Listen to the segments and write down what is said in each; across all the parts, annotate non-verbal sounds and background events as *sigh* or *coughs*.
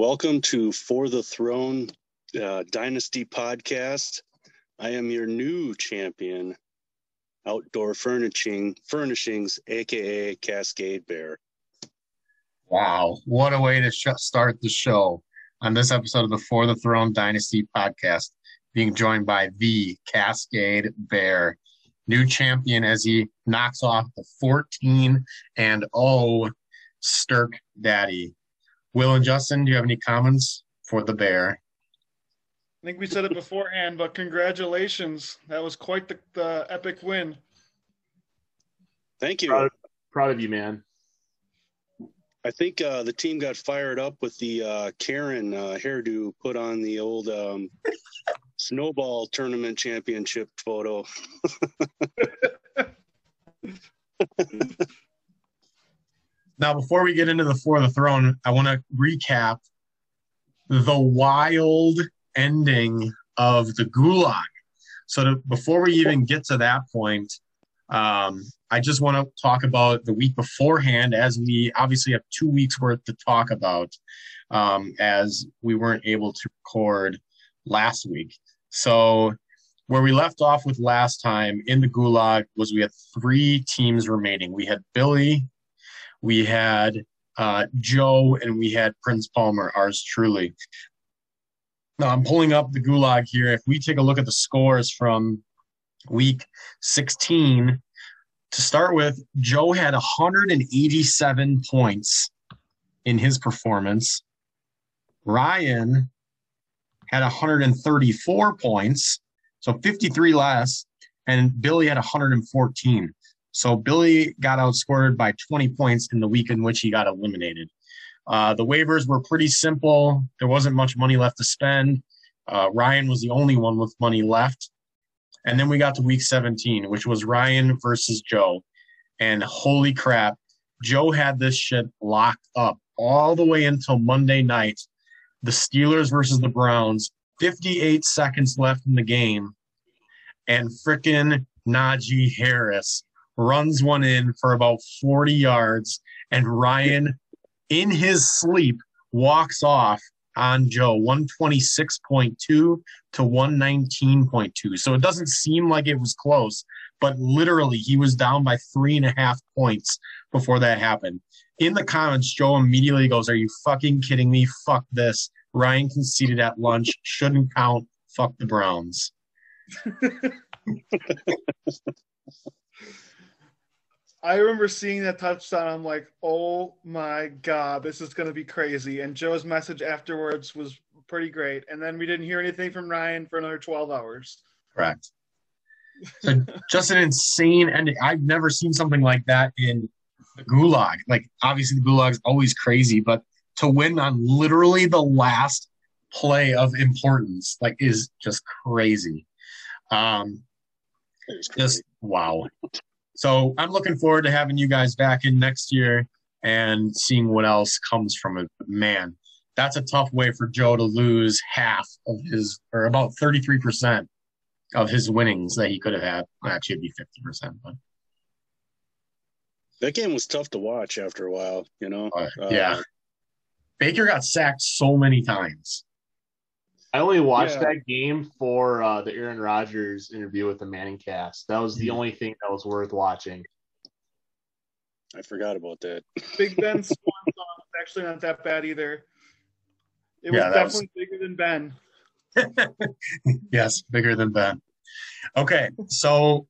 Welcome to For the Throne uh, Dynasty podcast. I am your new champion, Outdoor Furnishing Furnishings, aka Cascade Bear. Wow, what a way to sh- start the show on this episode of the For the Throne Dynasty podcast, being joined by the Cascade Bear, new champion as he knocks off the 14 and 0 Stirk Daddy. Will and Justin, do you have any comments for the Bear? I think we said it beforehand, but congratulations. That was quite the, the epic win. Thank you. Proud, proud of you, man. I think uh, the team got fired up with the uh, Karen uh, hairdo put on the old um, *laughs* snowball tournament championship photo. *laughs* now, before we get into the For the Throne, I want to recap the wild ending of the Gulag. So, to, before we even get to that point, um, I just want to talk about the week beforehand, as we obviously have two weeks worth to talk about, um, as we weren't able to record last week. So, where we left off with last time in the Gulag was we had three teams remaining. We had Billy, we had uh, Joe, and we had Prince Palmer, ours truly. Now, I'm pulling up the Gulag here. If we take a look at the scores from week 16, to start with, Joe had 187 points in his performance. Ryan had 134 points, so 53 less, and Billy had 114. So Billy got outscored by 20 points in the week in which he got eliminated. Uh, the waivers were pretty simple. There wasn't much money left to spend. Uh, Ryan was the only one with money left. And then we got to week 17, which was Ryan versus Joe. And holy crap, Joe had this shit locked up all the way until Monday night. The Steelers versus the Browns, 58 seconds left in the game. And frickin' Najee Harris runs one in for about 40 yards. And Ryan, in his sleep, walks off on Joe 126.2 to 119.2. So it doesn't seem like it was close, but literally he was down by three and a half points before that happened. In the comments, Joe immediately goes, Are you fucking kidding me? Fuck this. Ryan conceded at lunch. Shouldn't count. Fuck the Browns. *laughs* I remember seeing that touchdown. I'm like, oh my God, this is going to be crazy. And Joe's message afterwards was pretty great. And then we didn't hear anything from Ryan for another 12 hours. Correct. So *laughs* just an insane ending. I've never seen something like that in the Gulag. Like, obviously, the Gulag's always crazy, but to win on literally the last play of importance, like, is just crazy. Um, just wow. So I'm looking forward to having you guys back in next year and seeing what else comes from it. But Man, that's a tough way for Joe to lose half of his, or about 33% of his winnings that he could have had. Actually, it'd be 50%. But. That game was tough to watch after a while, you know? Uh, yeah. Uh, Baker got sacked so many times. I only watched yeah. that game for uh, the Aaron Rodgers interview with the Manning cast. That was the mm-hmm. only thing that was worth watching. I forgot about that. Big Ben's *laughs* Swan song was actually not that bad either. It was yeah, definitely was... bigger than Ben. *laughs* yes, bigger than Ben. Okay, so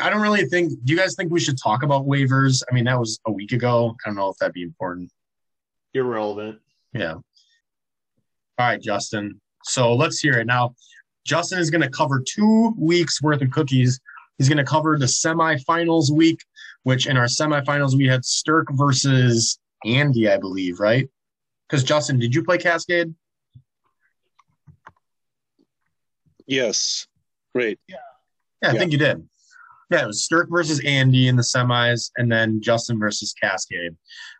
I don't really think. Do you guys think we should talk about waivers? I mean, that was a week ago. I don't know if that'd be important. Irrelevant. Yeah. All right, Justin. So let's hear it. Now, Justin is going to cover two weeks worth of cookies. He's going to cover the semifinals week, which in our semifinals we had Stirk versus Andy, I believe, right? Because Justin, did you play Cascade? Yes. Great. Yeah. Yeah, I yeah. think you did. Yeah, it was Stirk versus Andy in the semis, and then Justin versus Cascade.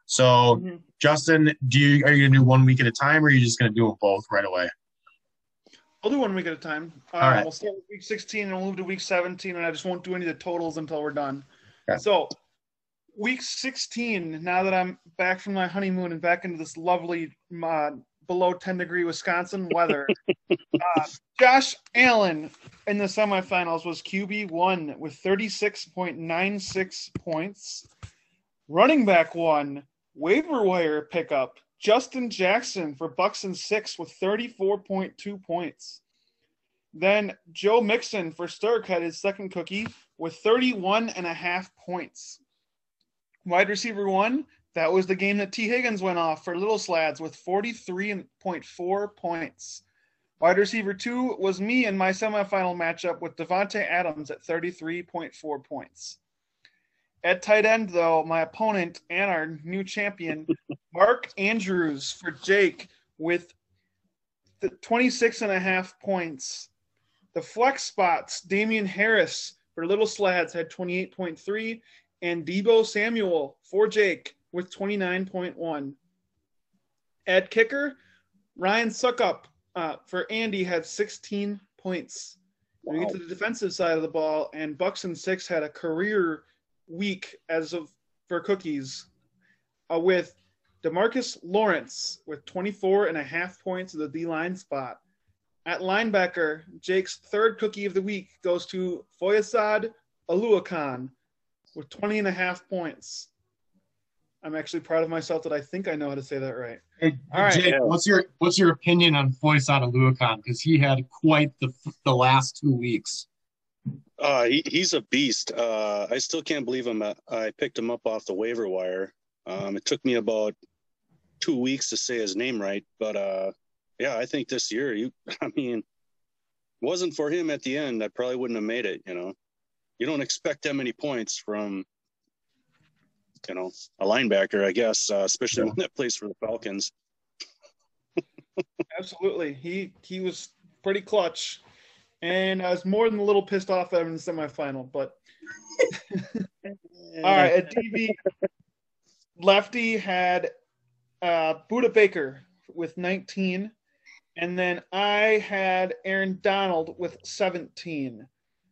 So, mm-hmm. Justin, do you are you gonna do one week at a time, or are you just gonna do them both right away? I'll do one week at a time. Uh, All right. We'll start with week 16 and we'll move to week 17, and I just won't do any of the totals until we're done. Okay. So, week 16, now that I'm back from my honeymoon and back into this lovely uh, below 10 degree Wisconsin weather. *laughs* uh, Josh Allen in the semifinals was QB one with 36.96 points. Running back one, waiver wire pickup, Justin Jackson for Bucks and six with 34.2 points. Then Joe Mixon for Stirk had his second cookie with 31 and a half points. Wide receiver one, that was the game that Tee Higgins went off for Little Slads with 43.4 points. Wide receiver two was me in my semifinal matchup with Davante Adams at 33.4 points. At tight end, though, my opponent and our new champion, *laughs* Mark Andrews for Jake with the 26 and a half points. The flex spots, Damien Harris for Little Slads had 28.3, and Deebo Samuel for Jake with 29.1. At kicker, Ryan Succop uh, for Andy had 16 points. Wow. We get to the defensive side of the ball, and Bucks and Six had a career week as of for cookies uh, with Demarcus Lawrence with 24 and a half points of the D line spot. At linebacker, Jake's third cookie of the week goes to Foyesade Oluokun with 20 and a half points. I'm actually proud of myself that I think I know how to say that right. Hey, All right. Jake, what's your what's your opinion on Foyesade Oluokun? Because he had quite the the last two weeks. Uh, he, he's a beast. Uh, I still can't believe him. Uh, I picked him up off the waiver wire. Um, it took me about two weeks to say his name right, but uh, yeah, I think this year, you, *laughs* I mean, wasn't for him at the end, I probably wouldn't have made it. You know, you don't expect that many points from, you know, a linebacker, I guess, uh, especially yeah. one that plays for the Falcons. *laughs* Absolutely, he he was pretty clutch, and I was more than a little pissed off at him in the semifinal. But *laughs* all right, at DB, Lefty had uh, Budda Baker with 19. And then I had Aaron Donald with 17.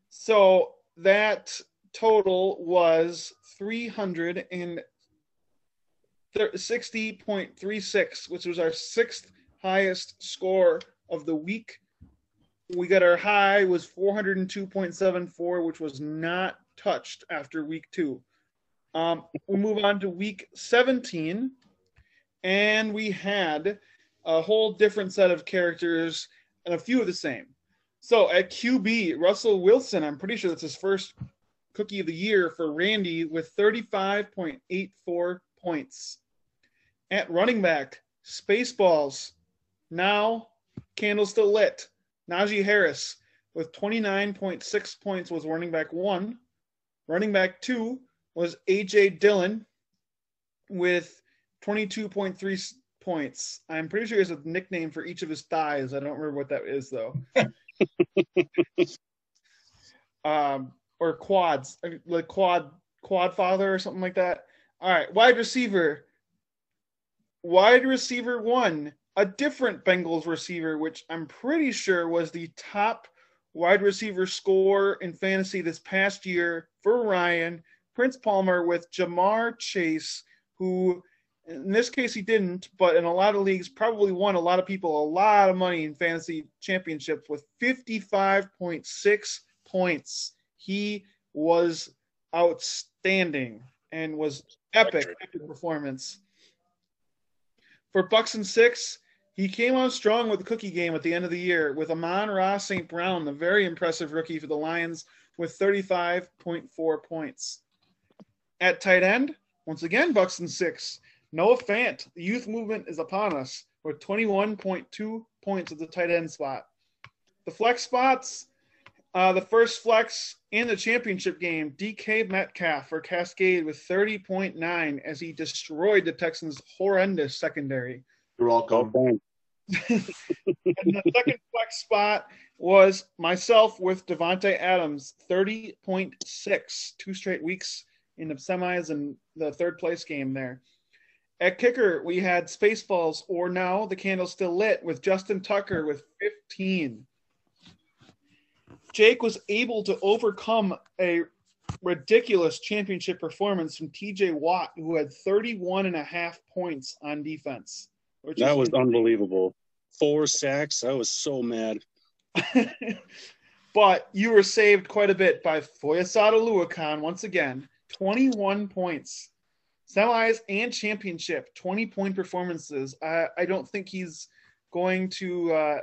So that total was 360.36, which was our sixth highest score of the week. We got our high was 402.74, which was not touched after week two. Um, we move on to week 17, and we had a whole different set of characters and a few of the same. So at QB, Russell Wilson, I'm pretty sure that's his first cookie of the year for Randy with 35.84 points. At running back, Spaceballs, now candle still lit. Najee Harris with 29.6 points was running back one. Running back two was AJ Dillon with 22.3 points. I'm pretty sure he has a nickname for each of his thighs. I don't remember what that is though. *laughs* um, or quads, like quad quad father or something like that. All right, wide receiver. Wide receiver one, a different Bengals receiver, which I'm pretty sure was the top wide receiver score in fantasy this past year for Ryan Prince Palmer with Ja'Marr Chase, who in this case, he didn't, but in a lot of leagues, probably won a lot of people a lot of money in fantasy championships with 55.6 points. He was outstanding and was epic, epic performance. For Bucks and six, he came on strong with the cookie game at the end of the year with Amon-Ra St. Brown, the very impressive rookie for the Lions, with 35.4 points. At tight end, once again, Bucks and six. Noah Fant, the youth movement is upon us with 21.2 points at the tight end spot. The flex spots, uh, the first flex in the championship game, DK Metcalf for Cascade with 30.9 as he destroyed the Texans' horrendous secondary. You're welcome. *laughs* and the second flex spot was myself with Davante Adams, 30.6, two straight weeks in the semis and the third place game there. At kicker, we had Spaceballs, or now the candle's still lit with Justin Tucker with 15. Jake was able to overcome a ridiculous championship performance from TJ Watt, who had 31 and a half points on defense. That was unbelievable. Four sacks. I was so mad. *laughs* but you were saved quite a bit by Foyesade Oluokun once again. 21 points. Semis and championship, 20 point performances. I, I don't think he's going to uh,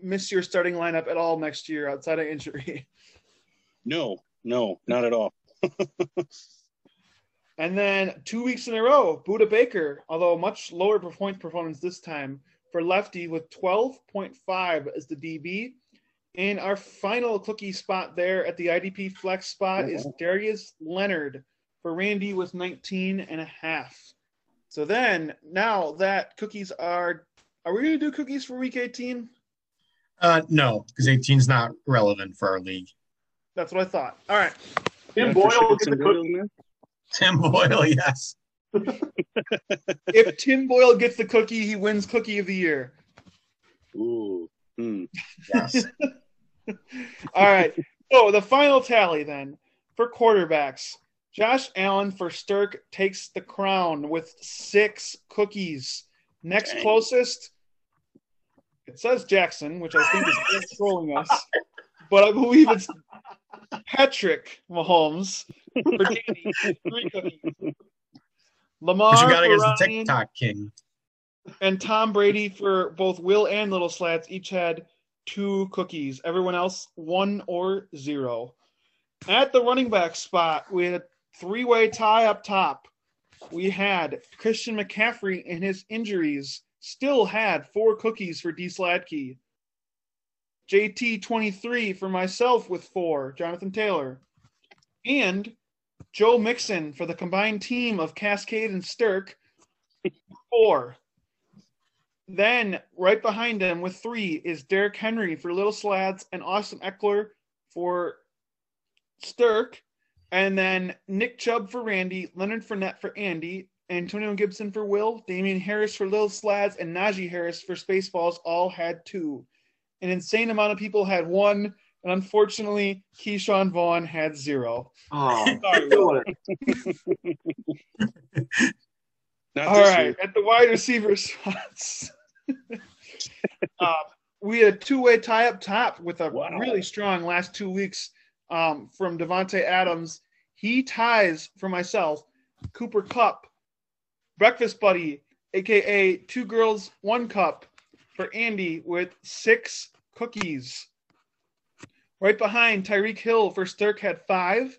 miss your starting lineup at all next year outside of injury. *laughs* No, no, not at all. *laughs* and then two weeks in a row, Budda Baker, although much lower point performance this time for lefty with 12.5 as the DB. And our final cookie spot there at the IDP flex spot is Darius Leonard for Randy with 19 and a half. So then, now that cookies are, are we going to do cookies for week 18? Uh, no, because 18 is not relevant for our league. That's what I thought. All right. Tim Boyle get the cookie. Tim Boyle, yes. if Tim Boyle gets the cookie, he wins Cookie of the Year. Ooh. Hmm. Yes. *laughs* All right. So the final tally then for quarterbacks. Josh Allen for Stirk takes the crown with six cookies. Next Dang. closest, it says Jackson, which I think is *laughs* trolling us, but I believe it's Patrick Mahomes for Danny, three cookies. Lamar you gotta get the TikTok king. And Tom Brady for both Will and Little Slats each had two cookies. Everyone else one or zero. At the running back spot, we had a three-way tie up top. We had Christian McCaffrey and his injuries still had four cookies for D Sladkey. JT 23 for myself with four, Jonathan Taylor. And Joe Mixon for the combined team of Cascade and Stirk, four. Then right behind him with three is Derrick Henry for Little Slads and Austin Ekeler for Stirk. And then Nick Chubb for Randy, Leonard Fournette for Andy, Antonio Gibson for Will, Damien Harris for Little Slads, and Najee Harris for Spaceballs all had two. An insane amount of people had one, and unfortunately, Ke'Shawn Vaughn had zero. Oh, *laughs* Sorry, Will. *laughs* All right, year. at the wide receiver spots, uh, *laughs* we had a two-way tie up top with a wow. really strong last two weeks um, from Davante Adams. He ties for myself Cooper Kupp, Breakfast Buddy, aka Two Girls One Cup, for Andy with six cookies. Right behind Tyreek Hill for Stirk had five.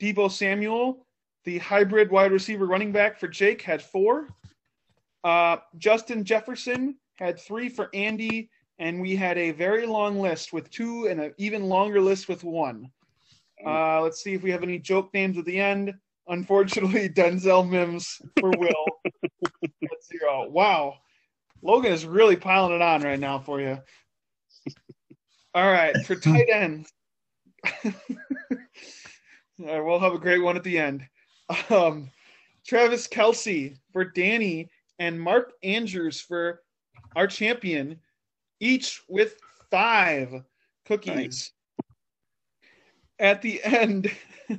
Deebo Samuel, the hybrid wide receiver running back for Jake, had four. Uh, Justin Jefferson had three for Andy, and we had a very long list with two and an even longer list with one. Uh, let's see if we have any joke names at the end. Unfortunately, *laughs* Denzel Mims for Will *laughs* zero. Wow. Logan is really piling it on right now for you. All right, for tight ends. *laughs* we'll have a great one at the end. Um, Travis Kelce for Danny and Mark Andrews for our champion, each with five cookies. Nice. At the end, *laughs*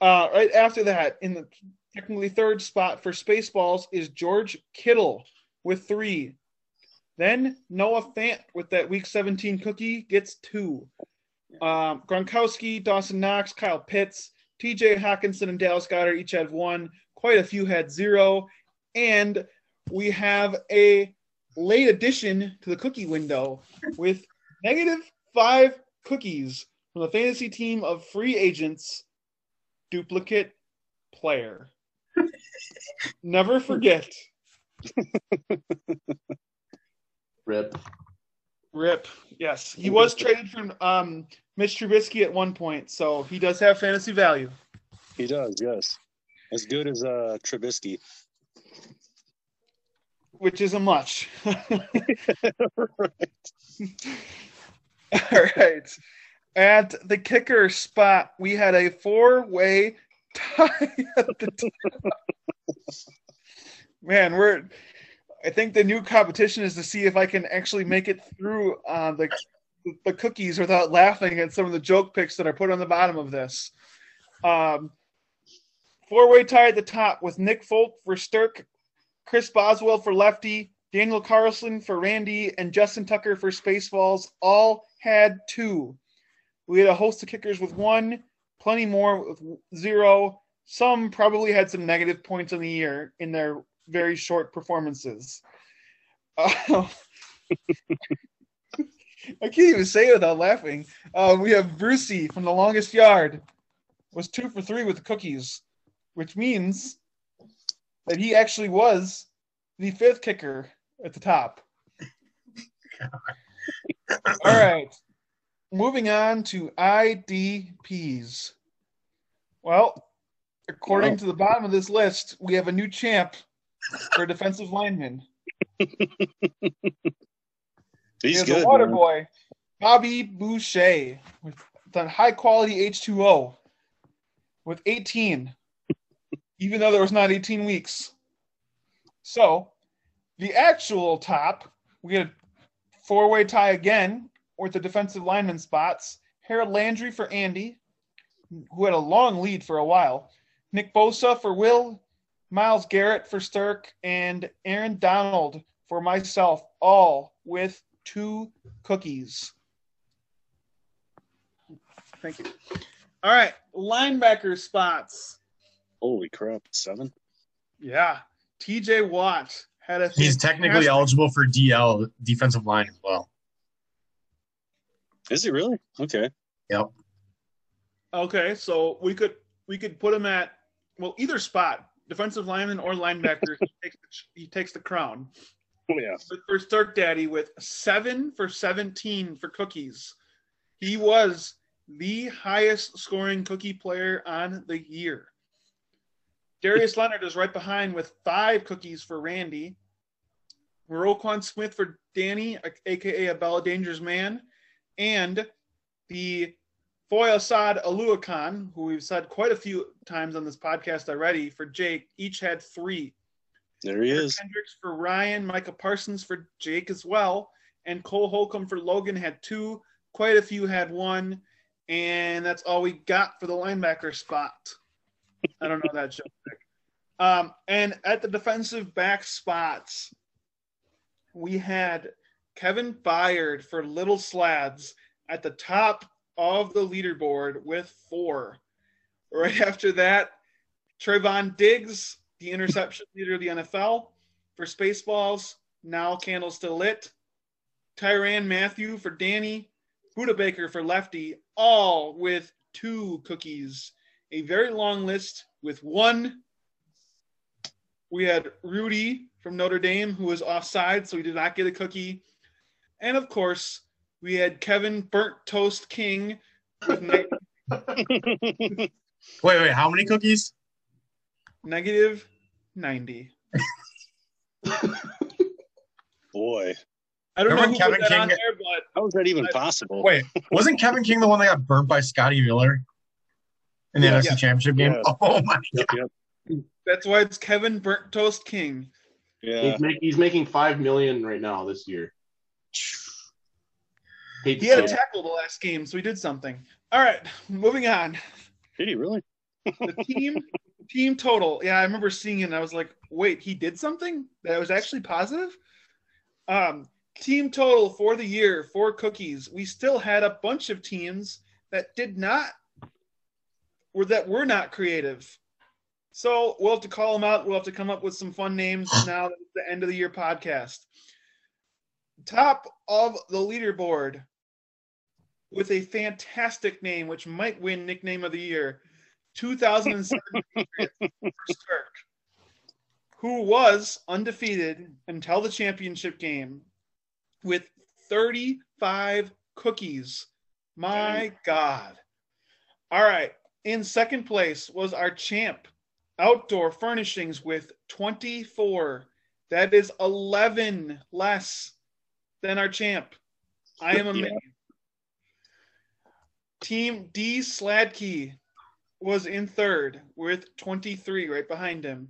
uh, right after that, in the technically third spot for Spaceballs is George Kittle with three. Then Noah Fant with that Week 17 cookie gets two. Um, Gronkowski, Dawson Knox, Kyle Pitts, T.J. Hockenson, and Dallas Goedert each had one. Quite a few had zero. And we have a late addition to the cookie window with negative five cookies from the fantasy team of free agents, duplicate player. *laughs* Never forget. *laughs* Rip. Rip. Yes, he was traded from um, Mitch Trubisky at one point, so he does have fantasy value. He does, yes, as good as uh, Trubisky which isn't much. *laughs* *laughs* right. All right. At the kicker spot, we had a four-way tie at the Man, we're. I think the new competition is to see if I can actually make it through uh, the the cookies without laughing at some of the joke picks that are put on the bottom of this. Um, four-way tie at the top with Nick Folk for Stirk, Chris Boswell for lefty, Daniel Carlson for Randy, and Justin Tucker for Spaceballs all had two. We had a host of kickers with one, plenty more with zero. Some probably had some negative points in the year in their very short performances. Uh, *laughs* I can't even say it without laughing. Uh, we have Brucey from the longest yard was two for three with cookies, which means that he actually was the fifth kicker at the top. *laughs* All right. Moving on to IDPs. Well, according to the bottom of this list, we have a new champ for defensive lineman. *laughs* He's He's good. water man. boy, Bobby Boucher, with the high quality H2O with 18, even though there was not 18 weeks. So, the actual top, we had a four way tie again with the defensive lineman spots. Harold Landry for Andy, who had a long lead for a while. Nick Bosa for Will, Myles Garrett for Stirk, and Aaron Donald for myself, all with two cookies. Thank you. All right, linebacker spots. Holy crap, seven. Yeah, TJ Watt had a. He's technically fantastic- eligible for DL, defensive line as well. Is he really? Okay. Yep. Okay, so we could we could put him at well either spot, defensive lineman or linebacker. he, takes the, he takes the crown. Oh, yeah. But for Stark Daddy with seven for seventeen for cookies, he was the highest scoring cookie player on the year. Darius Leonard is right behind with five cookies for Randy. Roquan Smith for Danny, aka a Bella Danger's man, and the Foyesade Oluokun, who we've said quite a few times on this podcast already, for Jake, each had three. There he Eric is. Hendricks for Ryan, Micah Parsons for Jake as well, and Cole Holcomb for Logan had two. Quite a few had one, and that's all we got for the linebacker spot. I don't know that joke. Um, and at the defensive back spots, we had Kevin Byard for Little Slads at the top of the leaderboard with four. Right after that, Trevon Diggs, the interception *laughs* leader of the NFL for Spaceballs, now candle still lit. Tyrann Mathieu for Danny, Budda Baker for Lefty, all with two cookies. A very long list with one. We had Rudy from Notre Dame, who was offside, so he did not get a cookie. And of course, we had Kevin Burnt Toast King with *laughs* Wait, wait, how many cookies? negative 90. Boy, I don't Remember know who Kevin that King on get- there, but how is that even I- possible? Wait, wasn't Kevin King the one that got burnt by Scotty Miller in the Yeah. NFC Championship game? Yes. *laughs* Oh my! Yep, yep. that's why it's Kevin Burnt Toast King. Yeah. He's, make, he's making five million right now this year. *laughs* Hate He had a tackle the last game, so he did something. All right, moving on. Did he really? The team team total. Yeah, I remember seeing it and I was like, wait, he did something that was actually positive? Um, team total for the year for cookies. We still had a bunch of teams that did not or that were not creative. So we'll have to call them out. We'll have to come up with some fun names *sighs* now that it's the end of the year podcast. Top of the leaderboard with a fantastic name, which might win nickname of the year, 2007 Patriots first Kirk, who was undefeated until the championship game with 35 cookies. My God. All right. In second place was our champ, Outdoor Furnishings, with 24. That is 11 less than our champ. I am *laughs* amazed. Team D Sladkey was in third with 23, right behind him.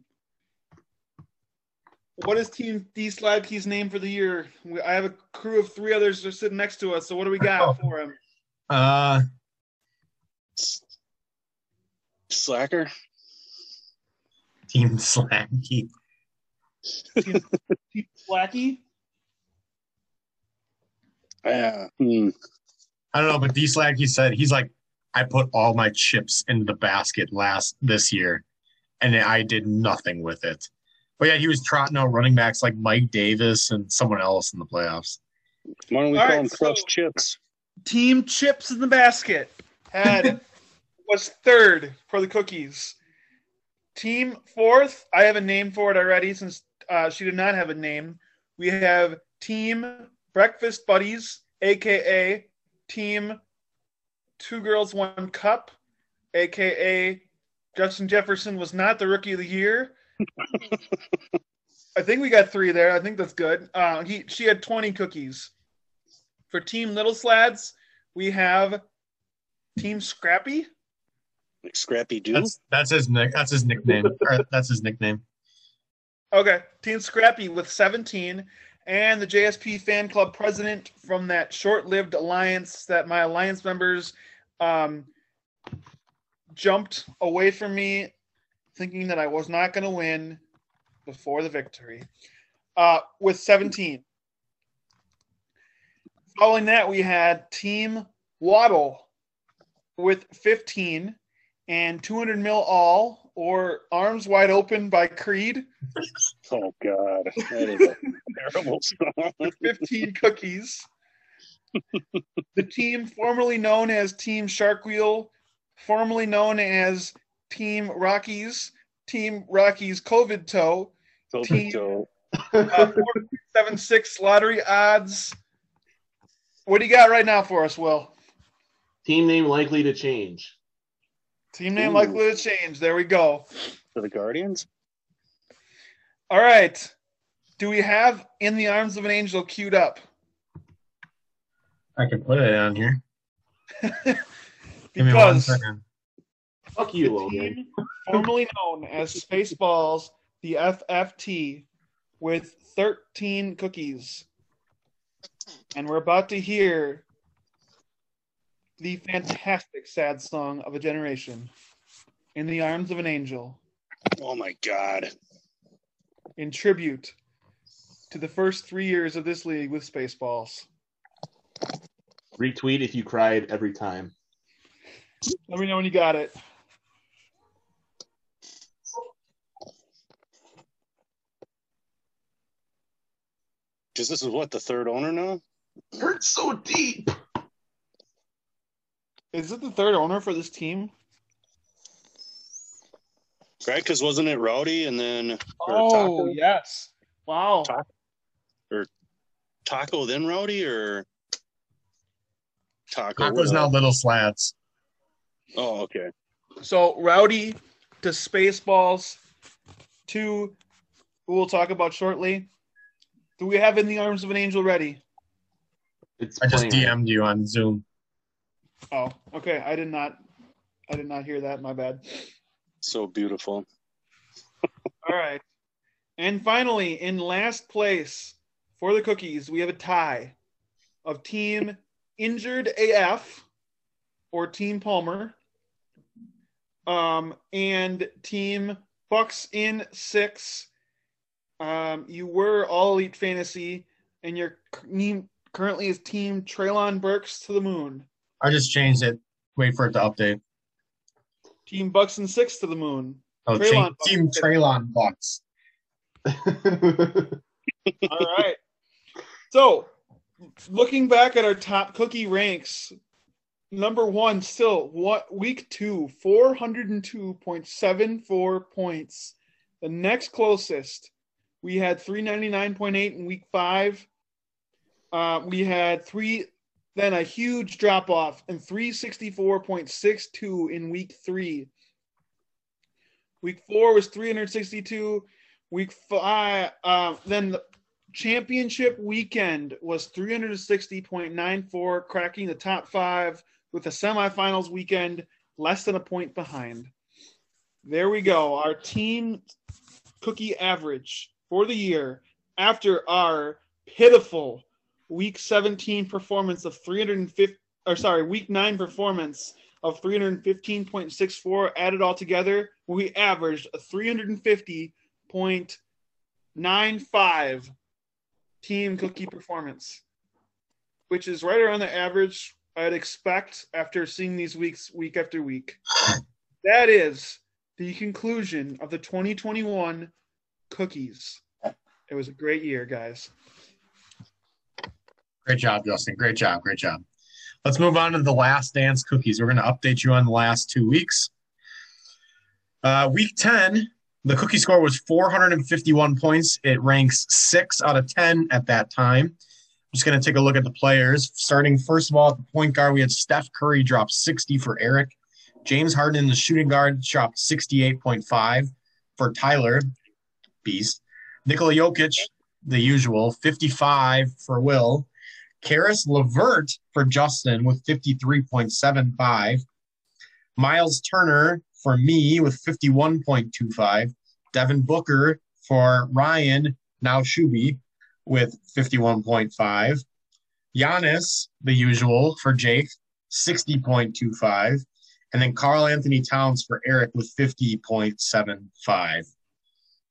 What is Team D Sladkey's name for the year? We- I have a crew of three others that are sitting next to us. So what do we got for him? Uh, Slacker. Team Slanky. Team, Team Slacky. *laughs* Yeah. Hmm. I don't know, but D Slag, he said he's like, I put all my chips into the basket last this year, and I did nothing with it. But yeah, he was trotting out running backs like Mike Davis and someone else in the playoffs. Why don't we All call right, them so- chips? Team Chips in the Basket had *laughs* was third for the cookies. Team fourth, I have a name for it already since uh, she did not have a name. We have Team Breakfast Buddies, aka Team Two Girls One Cup, aka Justin Jefferson was not the Rookie of the Year. *laughs* I think we got three there. I think that's good. Uh, he she had twenty cookies. For Team Little Slads, we have Team Scrappy. Like Scrappy Doo? That's that's his nick. That's his nickname. or that's his nickname. Okay, Team Scrappy with 17, and the JSP fan club president from that short-lived alliance that my alliance members um, jumped away from me, thinking that I was not going to win before the victory. Uh, with 17. Following that, we had Team Waddle with 15 and 200 mil all, or Arms Wide Open by Creed. *laughs* Oh God, that is a *laughs* terrible song. with *laughs* 15 cookies. the team formerly known as Team Shark Wheel, formerly known as Team Rockies, Team Rockies COVID Toe, Team- Tobito. uh, 76 lottery odds. What do you got right now for us, Will? Team name likely to change. Team name Ooh. likely to change. There we go. For the Guardians? All right. Do we have In the Arms of an Angel queued up? I can put it on here. *laughs* Give me one Because. Fuck you, Logan. team *laughs* formerly known as Spaceballs, the FFT, with 13 cookies. And we're about to hear the fantastic sad song of a generation, In the Arms of an Angel, Oh my God. in tribute to the first three years of this league with Spaceballs. Retweet if you cried every time. Let me know when you got it. Because this is what the third owner now. Hurts so deep. Is it the third owner for this team? Right? Because wasn't it Rowdy and then Oh, Taco? yes. Wow. Ta- Taco then Rowdy or Taco? Taco's now little slats. Oh, okay. So Rowdy to Spaceballs to who we'll talk about shortly. Do we have in the arms of an angel ready? It's I just. DM'd you on Zoom. Oh, okay. I did not I did not hear that, my bad. So beautiful. All right. And finally, in last place for the cookies, we have a tie of team injured AF or team Palmer. Um, and team Bucks in six. Um, you were all elite fantasy, and your name currently is team Treylon Burks to the moon. I just changed it. Wait for it to update. Team Bucks and six to the moon. Oh, Treylon change. Team Treylon Bucks. *laughs* All right. So, looking back at our top cookie ranks, number one still what week two, four hundred and two point seven four points. The next closest, we had three ninety nine point eight in week five. Uh, we had three, then a huge drop off and three sixty four point six two in week three. Week four was three hundred sixty two. Week five, uh, then the championship weekend was 360.94, cracking the top five with the semifinals weekend less than a point behind. There we go. Our team cookie average for the year after our pitiful week 17 performance of 350 or sorry, week 9 performance of 315.64 added all together, we averaged a 350.95 team cookie performance, which is right around the average I'd expect after seeing these weeks week after week. *coughs* That is the conclusion of the 2021 cookies. It was a great year, guys. Great job, Justin. Great job. Great job. Let's move on to the last dance cookies. We're going to update you on the last two weeks. Uh, week 10, the cookie score was 451 points. It ranks six out of 10 at that time. I'm just going to take a look at the players. Starting first of all at the point guard, we had Steph Curry drop 60 for Eric. James Harden in the shooting guard dropped 68.5 for Tyler, beast. Nikola Jokic, the usual, 55 for Will. Caris LeVert for Justin with 53.75. Myles Turner for me with 51.25. Devin Booker for Ryan, now Shuby, with 51.5. Giannis, the usual, for Jake, 60.25. And then Karl-Anthony Towns for Eric with 50.75.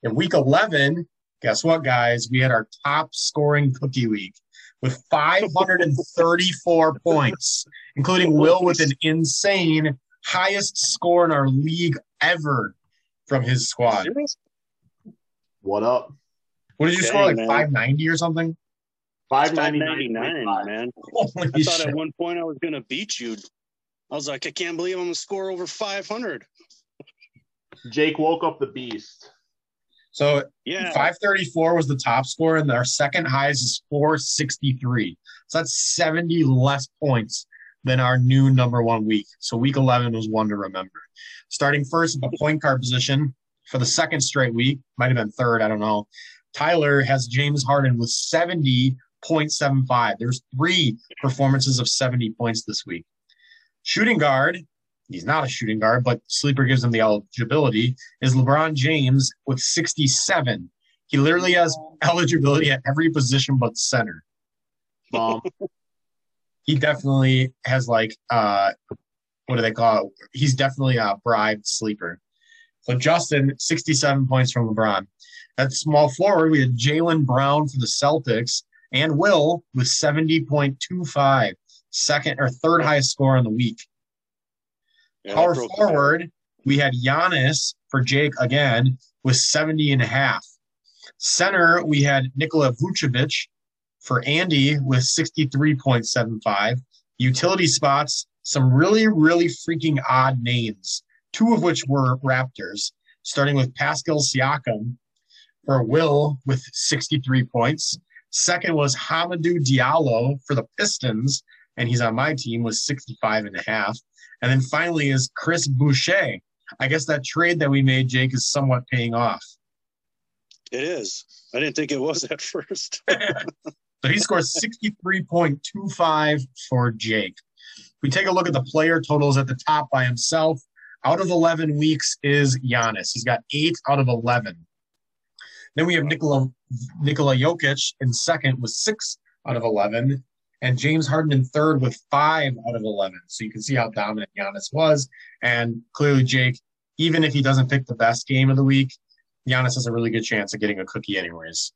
In week 11, guess what, guys? We had our top scoring cookie week with 534 *laughs* points, including Will with an insane highest score in our league ever from his squad. What up? What did you Dang, score? Like man. 590 or something? Five Five ninety ninety nine, nine. man. Holy I thought shit. at one point I was gonna beat you. I was like, I can't believe I'm gonna score over 500. Jake woke up the beast. So Yeah, 534 was the top score, and our second highest is 463. So that's 70 less points than our new number one week. So week 11 was one to remember. Starting first at the point guard position for the second straight week, might have been third, I don't know. Tyler has James Harden with 70.75. There's three performances of 70 points this week. Shooting guard, he's not a shooting guard, but Sleeper gives him the eligibility, is LeBron James with 67. He literally has eligibility at every position but center. Um, He definitely has like uh what do they call it? He's definitely a bribed sleeper. So Justin, 67 points from LeBron. At small forward, we had Jaylen Brown for the Celtics and Will with 70.25, second or third highest score on the week. Yeah, Power forward, we had Giannis for Jake again with 70 and a half. Center, we had Nikola Vucevic for Andy with 63.75. Utility spots, some really, really freaking odd names, two of which were Raptors, starting with Pascal Siakam for Will with 63 points. Second was Hamidou Diallo for the Pistons, and he's on my team with 65 and a half. And then finally is Chris Boucher. I guess that trade that we made, Jake, is somewhat paying off. It is. I didn't think it was at first. *laughs* *laughs* So he scores 63.25 for Jake. We take a look at the player totals at the top by himself, out of 11 weeks is Giannis. He's got eight out of 11. Then we have Nikola, Nikola Jokic in second with six out of 11, and James Harden in third with five out of 11. So you can see how dominant Giannis was. And clearly, Jake, even if he doesn't pick the best game of the week, Giannis has a really good chance of getting a cookie, anyways.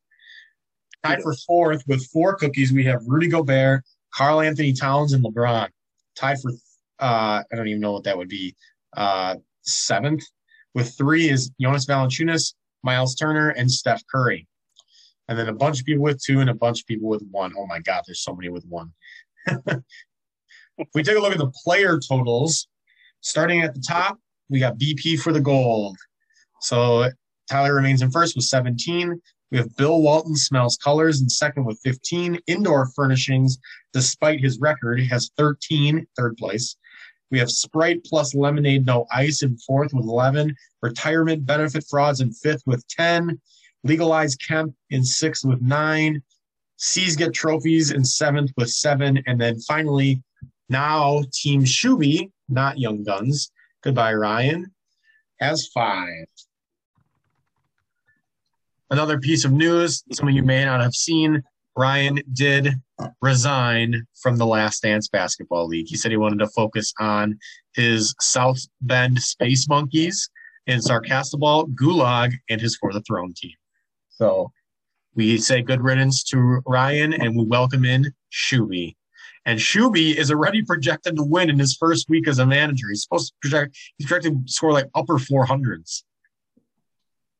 Tied for fourth with four cookies, we have Rudy Gobert, Karl-Anthony Towns, and LeBron. Tied for, uh, I don't even know what that would be, uh, seventh. With three is Jonas Valanciunas, Myles Turner, and Steph Curry. And then a bunch of people with two and a bunch of people with one. Oh my God, there's so many with one. if *laughs* we take a look at the player totals, starting at the top, we got BP for the gold. So Tyler remains in first with 17. We have Bill Walton smells colors in second with 15. Indoor furnishings, despite his record, has 13, third place. We have Sprite plus lemonade, no ice in fourth with 11. Retirement benefit frauds in fifth with 10. Legalized Kemp in sixth with nine. C's get trophies in seventh with seven. And then finally, now Team Shuby, not Young Guns. Goodbye, Ryan, has five. Another piece of news some of you may not have seen Ryan did resign from the Last Dance Basketball League. He said he wanted to focus on his South Bend Space Monkeys in Sarcastable, Gulag, and his For the Throne team. So we say good riddance to Ryan and we welcome in Shuby. And Shuby is already projected to win in his first week as a manager. He's supposed to project, he's projected to score like upper 400s.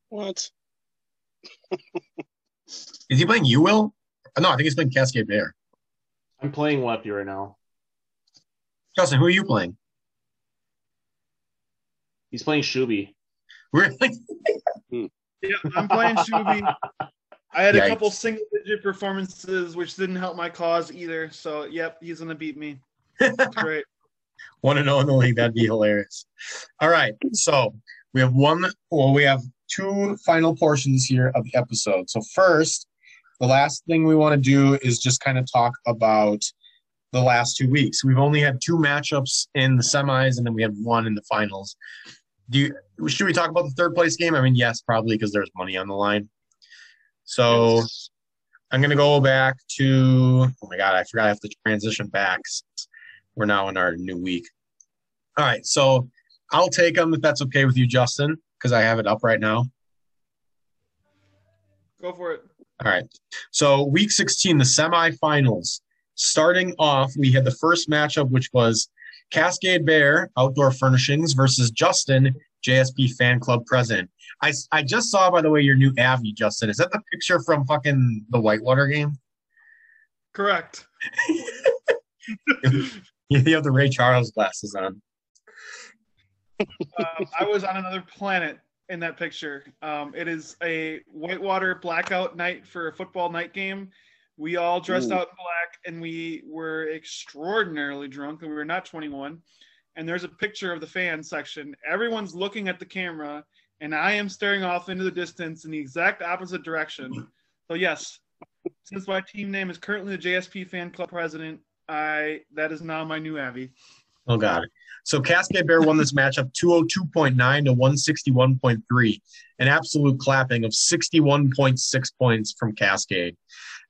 What? *laughs* Is he playing you will? No, I think he's playing Cascade Bear. I'm playing lefty right now. Justin, who are you playing? He's playing Shuby. Really? *laughs* Hmm. Yeah, I'm playing Shuby. I had Yikes. a couple single digit performances, which didn't help my cause either. So, yep, he's gonna beat me. That's *laughs* great. Want to know in the league? That'd be hilarious. All right. So we have one, well, we have two final portions here of the episode. So, first, the last thing we want to do is just kind of talk about the last two weeks. We've only had two matchups in the semis, and then we had one in the finals. Do you, should we talk about the third place game? I mean, yes, probably because there's money on the line. So Yes. I'm going to go back to, oh my God, I forgot I have to transition back. We're now in our new week. All right. So I'll take them if that's okay with you, Justin, because I have it up right now. Go for it. All right. So week 16, the semifinals. Starting off, we had the first matchup, which was Cascade Bear Outdoor Furnishings versus Justin, JSP Fan Club President. I, I just saw, by the way, your new Avi, Justin. Is that the picture from fucking the Whitewater game? Correct. *laughs* You have the Ray Charles glasses on. um, I was on another planet in that picture. Um, it is a whitewater blackout night for a football night game. We all dressed Ooh. out in black and we were extraordinarily drunk and we were not 21. And there's a picture of the fan section. Everyone's looking at the camera and I am staring off into the distance in the exact opposite direction. So yes, since my team name is currently the JSP fan club president, I that is now my new Avi. Oh God. So Cascade Bear won this matchup 202.9 to 161.3, an absolute clapping of 61.6 points from Cascade.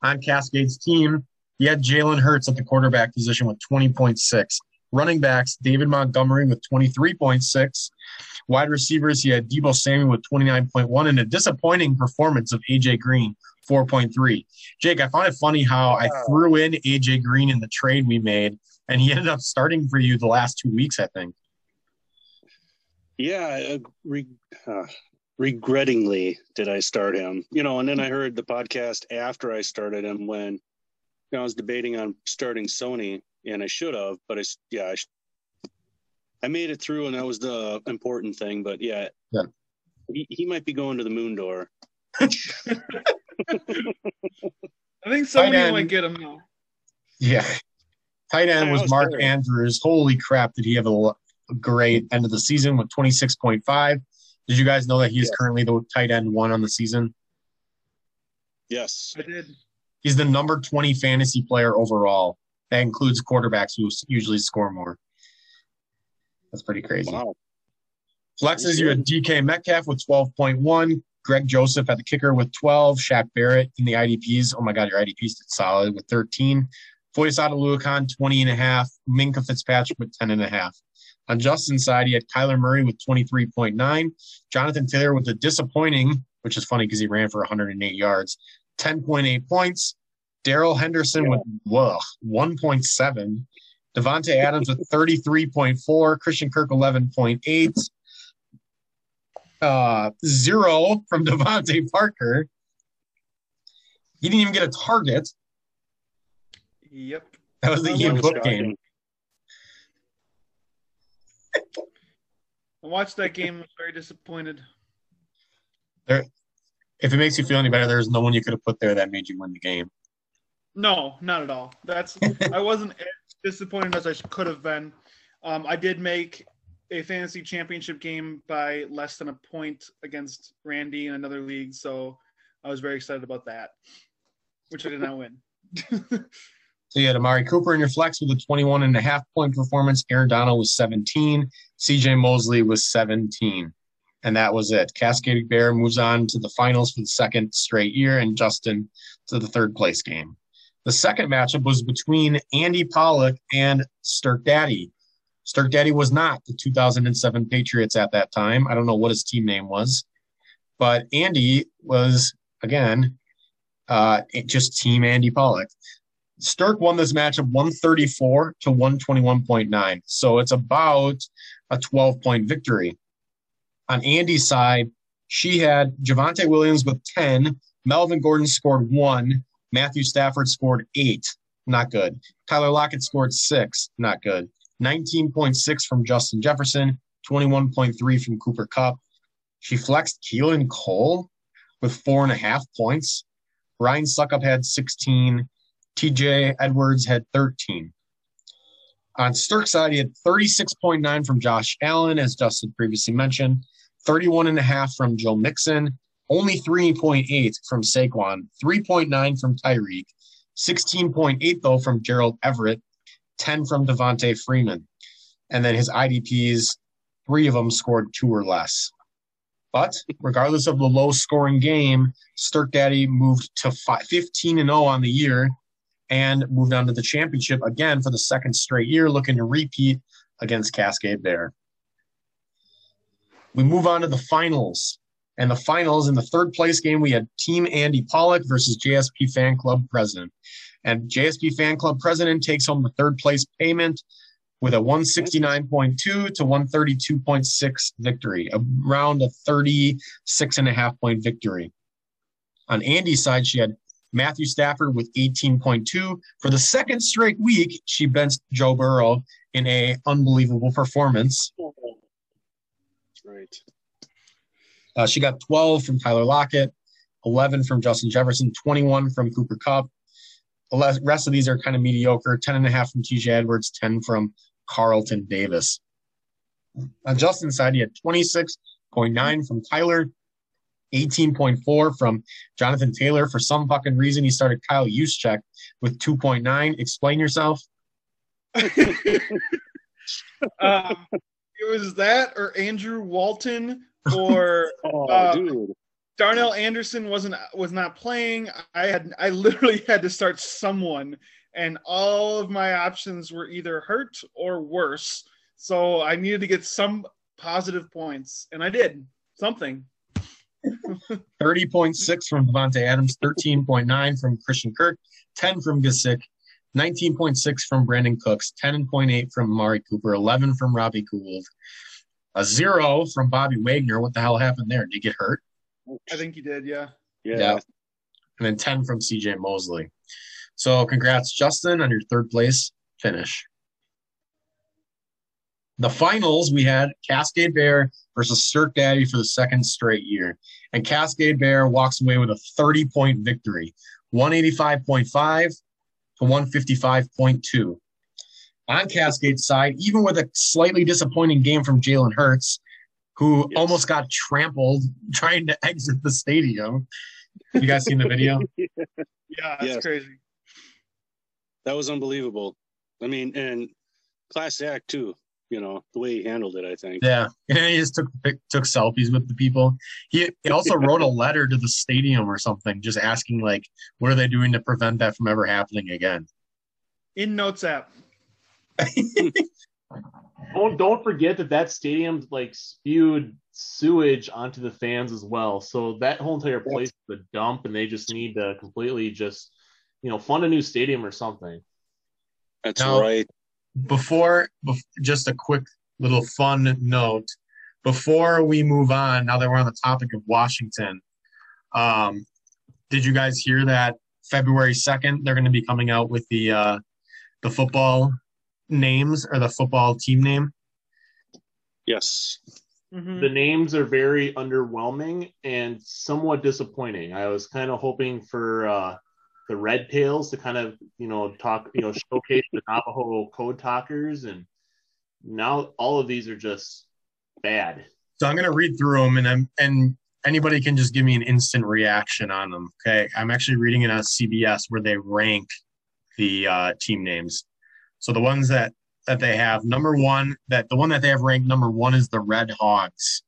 On Cascade's team, he had Jalen Hurts at the quarterback position with 20.6. Running backs, David Montgomery with 23.6. Wide receivers, he had Deebo Samuel with 29.1 and a disappointing performance of AJ Green, 4.3. Jake, I found it funny how I threw in AJ Green in the trade we made and he *laughs* ended up starting for you the last two weeks, I think. Yeah, uh, re- uh, regrettingly did I start him. You know, and then I heard the podcast after I started him when you know, I was debating on starting Sony, and I should have, but I s- yeah, I, sh- I made it through, and that was the important thing. But yeah, Yeah. He, he might be going to the moon door. *laughs* I think somebody might get him now. Yeah. Tight end Yeah, was was Mark better. Andrews. Holy crap, did he have a great end of the season with 26.5? Did you guys know that he's Yes. currently the tight end one on the season? Yes, I did. He's the number 20 fantasy player overall. That includes quarterbacks who usually score more. That's pretty crazy. wow. Flexes, you had DK Metcalf with 12.1, Greg Joseph at the kicker with 12, Shaq Barrett in the IDPs. Oh my God, your IDPs did solid with 13. Foyesade Oluokun, 20 and a half. Minkah Fitzpatrick with 10 and a half. On Justin's side, he had Kyler Murray with 23.9, Jonathan Taylor with a disappointing, which is funny because he ran for 108 yards, 10.8 points. Darrell Henderson with whoa, 1.7. Davante Adams with 33.4, Christian Kirk 11.8 uh, zero from *laughs* DeVante Parker. He didn't even get a target. Yep. That was the That Ian was Book game. I watched that game. Was very disappointed. If it makes you feel any better, there's no one you could have put there that made you win the game. No, not at all. That's I wasn't as disappointed as I could have been. Um, I did make a fantasy championship game by less than a point against Randy in another league, so I was very excited about that, which I did not win. *laughs* So you had Amari Cooper in your flex with a 21 and a half point performance. Aaron Donald was 17. CJ Mosley was 17. And that was it. Cascade Bear moves on to the finals for the second straight year, and Justin to the third place game. The second matchup was between Andy Pollock and Stirk Daddy. Stirk Daddy was not the 2007 Patriots at that time. I don't know what his team name was, but Andy was, again, uh, just Team Andy Pollock. Stirk won this matchup 134 to 121.9. So it's about a 12 point victory. On Andy's side, she had Javonte Williams with 10, Melvin Gordon scored one, Matthew Stafford scored eight, not good. Tyler Lockett scored six, not good. 19.6 from Justin Jefferson, 21.3 from Cooper Kupp. She flexed Keelan Cole with four and a half points. Ryan Succop had 16. TJ Edwards had 13. On Stirk's side, he had 36.9 from Josh Allen, as Justin previously mentioned, 31.5 from Joe Mixon, only 3.8 from Saquon, 3.9 from Tyreek, 16.8 though from Gerald Everett, 10 from Devonta Freeman. And then his IDPs, three of them scored two or less. But regardless of the low scoring game, Stirk Daddy moved to 15 and 0 on the year and moved on to the championship again for the second straight year, looking to repeat against Cascade Bear. We move on to the finals. And the finals in the third place game, we had Team Andy Pollock versus JSP Fan Club President. And JSP Fan Club President takes home the third place payment with a 169.2 to 132.6 victory, around a 36 and a half point victory. On Andy's side, she had Matthew Stafford with 18.2. For the second straight week, she benched Joe Burrow in a unbelievable performance. Right. Uh, she got 12 from Tyler Lockett, 11 from Justin Jefferson, 21 from Cooper Kupp. The rest of these are kind of mediocre 10 and a half from TJ Edwards, 10 from Carlton Davis. On Justin's side, he had 26.9 from Tyler, 18.4 from Jonathan Taylor. For some fucking reason, he started Kyle Juszczyk with 2.9. Explain yourself. *laughs* uh, it was that or Andrew Walton or *laughs* Oh, Uh, dude. Darnell Anderson wasn't was not playing. I had I literally had to start someone, and all of my options were either hurt or worse. So I needed to get some positive points, and I did something. 30.6 from Davante Adams, 13.9 from Christian Kirk, 10 from Gesicki, 19.6 from Brandin Cooks, 10.8 from Mari Cooper, 11 from Robbie Gould, a zero from Bobby Wagner. What the hell happened there? Did he get hurt? I think you did, yeah. Yeah. Yeah. And then 10 from CJ Mosley. So congrats, Justin, on your third place finish. The finals, we had Cascade Bear versus Stirk Daddy for the second straight year. And Cascade Bear walks away with a 30 point victory, 185.5 to 155.2. On Cascade's side, even with a slightly disappointing game from Jalen Hurts, who Yes. almost got trampled trying to exit the stadium. You guys seen the video? *laughs* Yeah, it's Yes. crazy. That was unbelievable. I mean, and class act too. You know the way he handled it. I think. Yeah, *laughs* and he just took took selfies with the people. He, he also *laughs* wrote a letter to the stadium or something, just asking like, what are they doing to prevent that from ever happening again? In Notes app. *laughs* Don't don't forget that that stadium like spewed sewage onto the fans as well. So that whole entire place is a dump, and they just need to completely just you know fund a new stadium or something. That's No. right. Before, bef- just a quick little fun note. Before we move on, now that we're on the topic of Washington, um, did you guys hear that February second they're going to be coming out with the uh, the football names or the football team name? Yes. Mhm. The names are very underwhelming and somewhat disappointing. I was kind of hoping for uh, the Red Tails to kind of you know talk you know showcase the Navajo code talkers, and now all of these are just bad. So I'm going to read through them, and I'm, and anybody can just give me an instant reaction on them. Okay, I'm actually reading it on CBS where they rank the uh, team names. So the ones that that they have number one, that the one that they have ranked number one is the Red Hogs.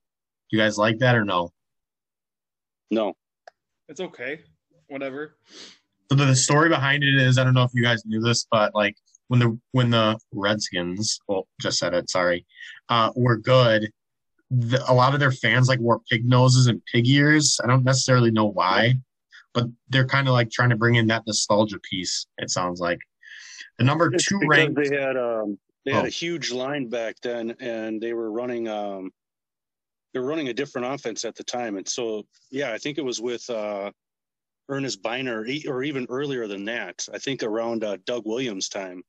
You guys like that or no? No. It's okay. Whatever. So the, story behind it is I don't know if you guys knew this, but like when the when the Redskins, well, just said it, sorry, uh, were good. The, a lot of their fans like wore pig noses and pig ears. I don't necessarily know why, but they're kind of like trying to bring in that nostalgia piece. It sounds like the number It's two ranked. They had um they had Oh. a huge line back then, and they were running um they were running a different offense at the time, and so yeah, I think it was with uh Ernest Byner, e- or even earlier than that. I think around uh, Doug Williams' time.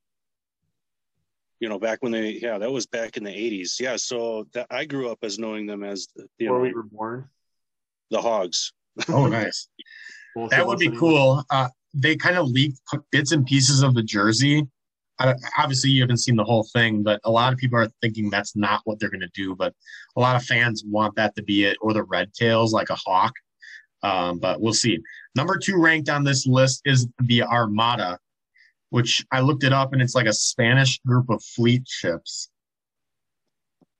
You know, back when they yeah, that was back in the '80s. Yeah, so that, I grew up as knowing them as the, you Before know, we were born. the Hogs. Oh, nice. *laughs* Both That would be anyway. cool. Uh, they kind of leaked bits and pieces of the jersey. I, obviously, you haven't seen the whole thing, but a lot of people are thinking that's not what they're going to do. But a lot of fans want that to be it, or the red tails like a hawk. Um, but we'll see. Number two ranked on this list is the Armada, which I looked it up, and it's like a Spanish group of fleet ships.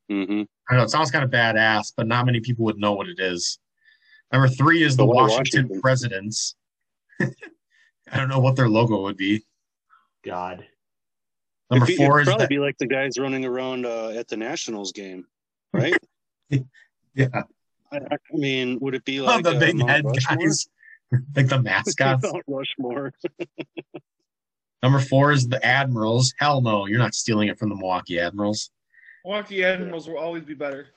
hmm I know it sounds kind of badass, but not many people would know what it is. Number three is the The Washington, Washington. Presidents. *laughs* I don't know what their logo would be. God. Number it'd, be, four it'd is probably the, be like the guys running around uh, at the Nationals game, right? *laughs* yeah, I, I mean, would it be oh, like the uh, big Mount head Rushmore? guys, *laughs* like the mascots. *laughs* Mount Rushmore. *laughs* Number four is the Admirals. Hell no, you're not stealing it from the Milwaukee Admirals. Milwaukee Admirals will always be better.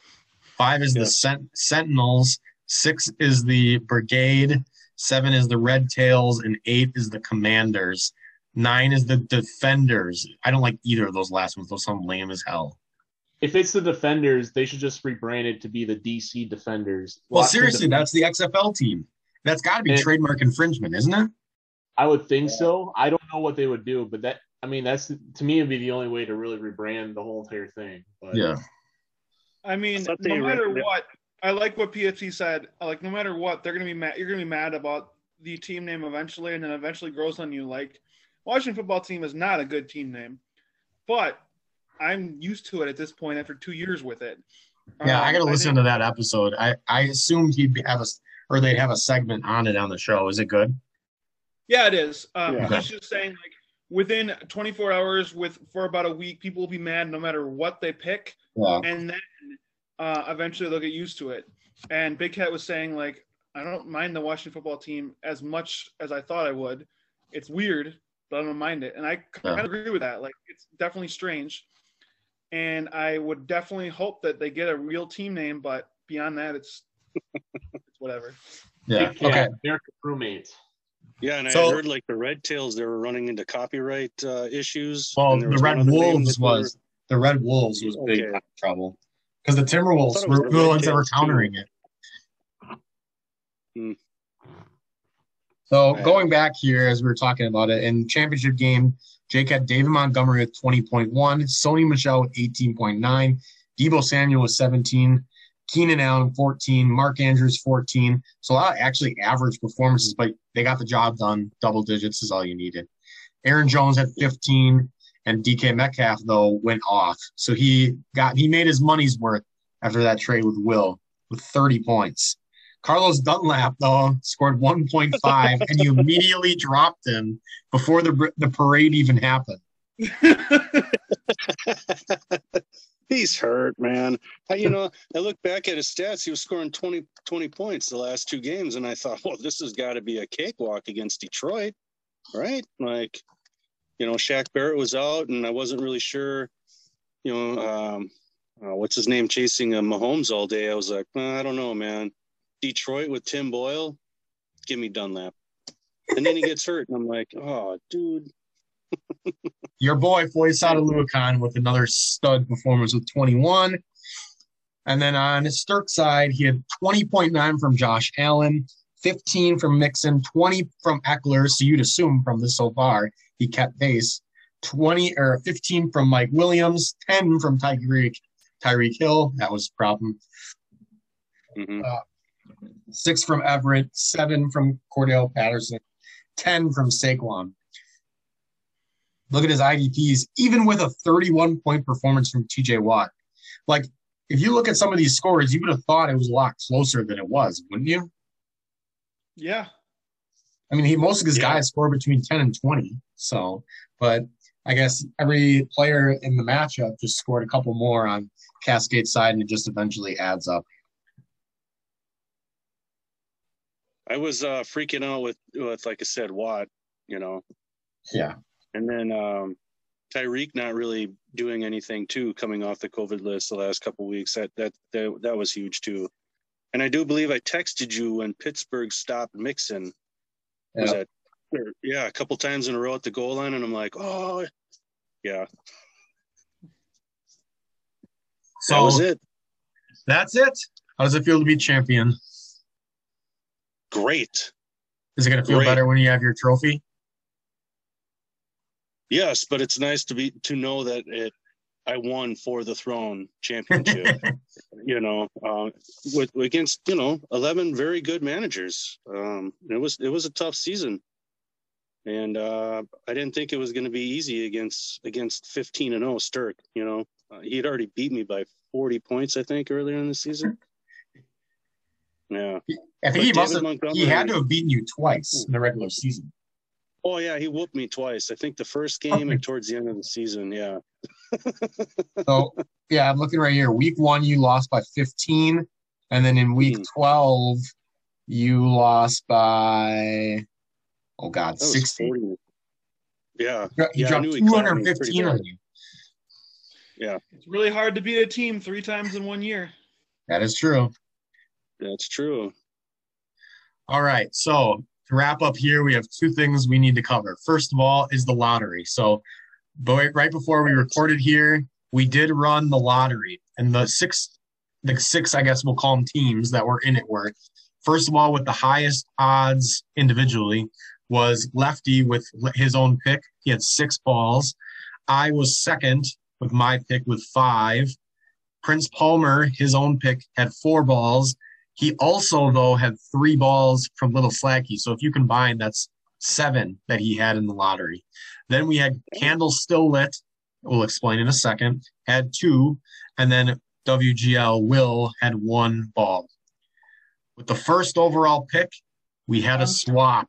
Five is Yeah. the Sent- Sentinels. Six is the Brigade. Seven is the Red Tails, and eight is the Commanders. Nine is the Defenders. I don't like either of those last ones. Those sound lame as hell. If it's the Defenders, they should just rebrand it to be the DC Defenders. Well, Washington seriously, that's the XFL team. That's got to be And- trademark infringement, isn't it? I would think so. I don't know what they would do, but that I mean that's to me would be the only way to really rebrand the whole entire thing. But Yeah. I mean, thought no matter were- what, I like what PFT said. Like, no matter what, they're gonna be mad. You're gonna be mad about the team name eventually, and then eventually grows on you. Like, Washington football team is not a good team name, but I'm used to it at this point after two years with it. Yeah, I Um, got to listen to that episode. I I assumed he'd be- have a or they'd have a segment on it on the show. Is it good? Yeah, it is. Um, Yeah. He's just saying like within 24 hours, with for about a week, people will be mad no matter what they pick, Yeah. and then uh, eventually they'll get used to it. And Big Cat was saying like, I don't mind the Washington football team as much as I thought I would. It's weird, but I don't mind it, and I kind Yeah. of agree with that. Like, it's definitely strange, and I would definitely hope that they get a real team name. But beyond that, it's it's whatever. Yeah. Big Cat, Okay. they're crewmates. Yeah, and So- I heard like the Red Tails, they were running into copyright uh, issues. Well, and the Red one other name Wolves that they were- was the Red Wolves was big Okay. trouble because the Timberwolves I thought it was were the the ones that were Tails, too. countering it. Hmm. So Yeah. going back here, as we were talking about it, in championship game, Jake had David Montgomery with 20.1, Sony Michel with 18.9, Deebo Samuel with 17, Keenan Allen 14, Mark Andrews 14. So a lot of actually average performances, but they got the job done. Double digits is all you needed. Aaron Jones had 15, and DK Metcalf though went off. So he got he made his money's worth after that trade with Will with 30 points. Carlos Dunlap though scored 1.5, and you *laughs* immediately dropped him before the the parade even happened. *laughs* He's hurt, man. I, you know, I look back at his stats. He was scoring 20, 20 points the last two games, and I thought, well, this has got to be a cakewalk against Detroit, right? Like, you know, Shaq Barrett was out, and I wasn't really sure, you know, um, uh, what's his name chasing uh, Mahomes all day. I was like, well, I don't know, man. Detroit with Tim Boyle, give me Dunlap. And then he gets hurt, and I'm like, oh, dude. *laughs* Your boy Foyesade Oluokun with another stud performance with 21. And then on his Stirk side, he had 20.9 from Josh Allen, 15 from Mixon, 20 from Ekeler. So you'd assume from this so far, he kept pace. 20 or 15 from Mike Williams, 10 from Tyreek Tyreek Hill. That was a problem. Mhm. Six from Everett, seven from Cordell Patterson, 10 from Saquon. Look at his IDPs, even with a 31 point performance from TJ Watt. Like, if you look at some of these scores, you would have thought it was a lot closer than it was, wouldn't you? yeah, I mean, he, most of his Yeah. guys score between 10 and 20. So, but I guess every player in the matchup just scored a couple more on Cascade side, and it just eventually adds up. I was uh, freaking out with with like I said, Watt. You know, Yeah. and then um, Tyreek not really doing anything too, coming off the COVID list the last couple weeks. That that that that was huge too. And I do believe I texted you when Pittsburgh stopped Mixon. Was Yeah. that yeah, a couple times in a row at the goal line, and I'm like, oh, yeah, So that was it. that's it. How does it feel to be champion? Great. Is it going to feel Great. better when you have your trophy? Yes, but it's nice to be to know that it I won for the throne championship. *laughs* you know, uh, with against you know eleven very good managers. Um, it was it was a tough season, and uh, I didn't think it was going to be easy against against fifteen and zero Stirk. You know, uh, he had already beat me by forty points, I think, earlier in the season. Yeah. I think But he must have. Montgomery- He had to have beaten you twice in the regular season. Oh yeah, he whooped me twice. I think the first game and towards the end of the season. Yeah. *laughs* So yeah, I'm looking right here. Week one, you lost by 15, and then in week Hmm. 12, you lost by oh god, That was 60. 40. Yeah. He Yeah, dropped knew he clowned me 215 pretty on bad. you. It's really hard to beat a team three times in one year. That is true. That's true. All right. So to wrap up here, we have two things we need to cover. First of all is the lottery. So boy, right before we recorded here, we did run the lottery and the six the six, I guess we'll call them teams that were in it were first of all with the highest odds individually was Lefty with his own pick. He had six balls. I was second with my pick with five. Prince Palmer, his own pick, had four balls. He also, though, had three balls from Little Slacky. So if you combine, that's seven that he had in the lottery. Then we had Candle Still Lit. We'll explain in a second. Had two. And then WGL Will had one ball. With the first overall pick, we had a swap.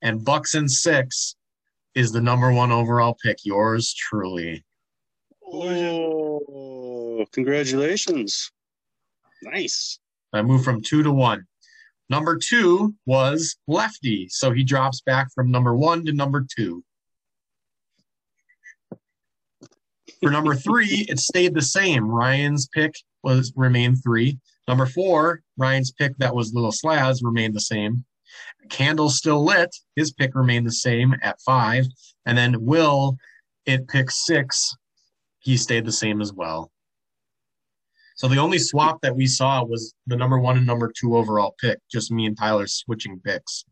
And Bucks and Six is the number one overall pick. Yours truly. Oh, congratulations. Nice. I moved from two to one. Number two was Lefty, so he drops back from number one to number two. For number *laughs* three, it stayed the same. Ryan's pick was remained three. Number four, Ryan's pick that was Little Slaz remained the same. Candle still lit. His pick remained the same at five. And then Will, it picked six. He stayed the same as well. So the only swap that we saw was the number one and number two overall pick, just me and Tyler switching picks.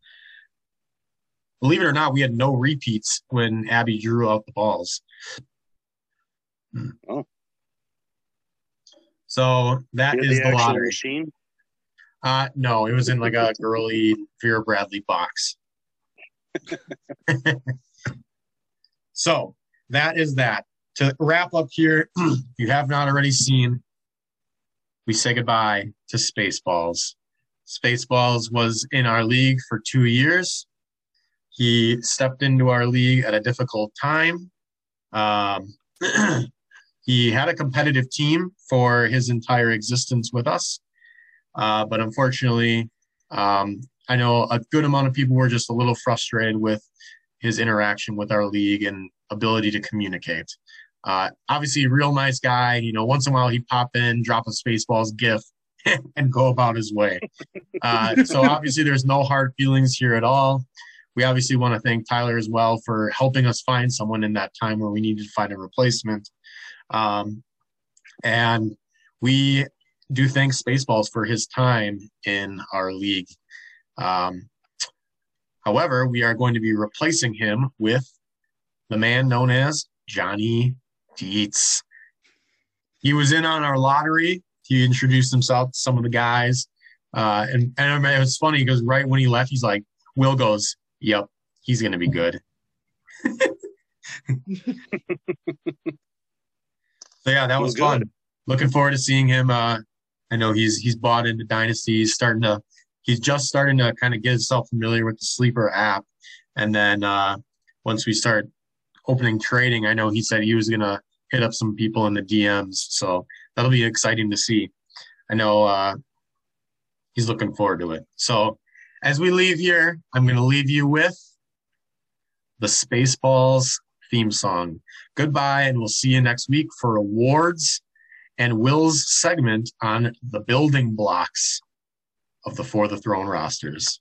Believe it or not, we had no repeats when Abby drew out the balls. Oh. So that is the the lottery. machine. Uh, no, it was in like a girly Vera Bradley box. *laughs* *laughs* so that is that. To wrap up here, *clears throat* if you have not already seen, we say goodbye to Spaceballs. Spaceballs was in our league for two years. He stepped into our league at a difficult time. Um, *clears throat* he had a competitive team for his entire existence with us. Uh, but unfortunately, um, I know a good amount of people were just a little frustrated with his interaction with our league and ability to communicate. Uh, obviously, a real nice guy. You know, once in a while he'd pop in, drop a Spaceballs gift, *laughs* and go about his way. Uh, so *laughs* obviously, there's no hard feelings here at all. We obviously want to thank Tyler as well for helping us find someone in that time where we needed to find a replacement. Um, and we do thank Spaceballs for his time in our league. Um, however, we are going to be replacing him with the man known as Johnny Dietz. He was in on our lottery. He introduced himself to some of the guys. Uh, and, and it was funny because right when he left, he's like, Will goes, Yep, he's going to be good. so, yeah, that was Well, fun. good. Looking forward to seeing him. Uh, I know he's he's bought into Dynasty. He's starting to he's just starting to kind of get himself familiar with the Sleeper app. And then uh, once we start opening trading, I know he said he was gonna hit up some people in the DMs. So that'll be exciting to see. I know uh, he's looking forward to it. So As we leave here, I'm going to leave you with the Spaceballs theme song. Goodbye, and we'll see you next week for awards and Will's segment on the building blocks of the For the Throne rosters.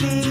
Got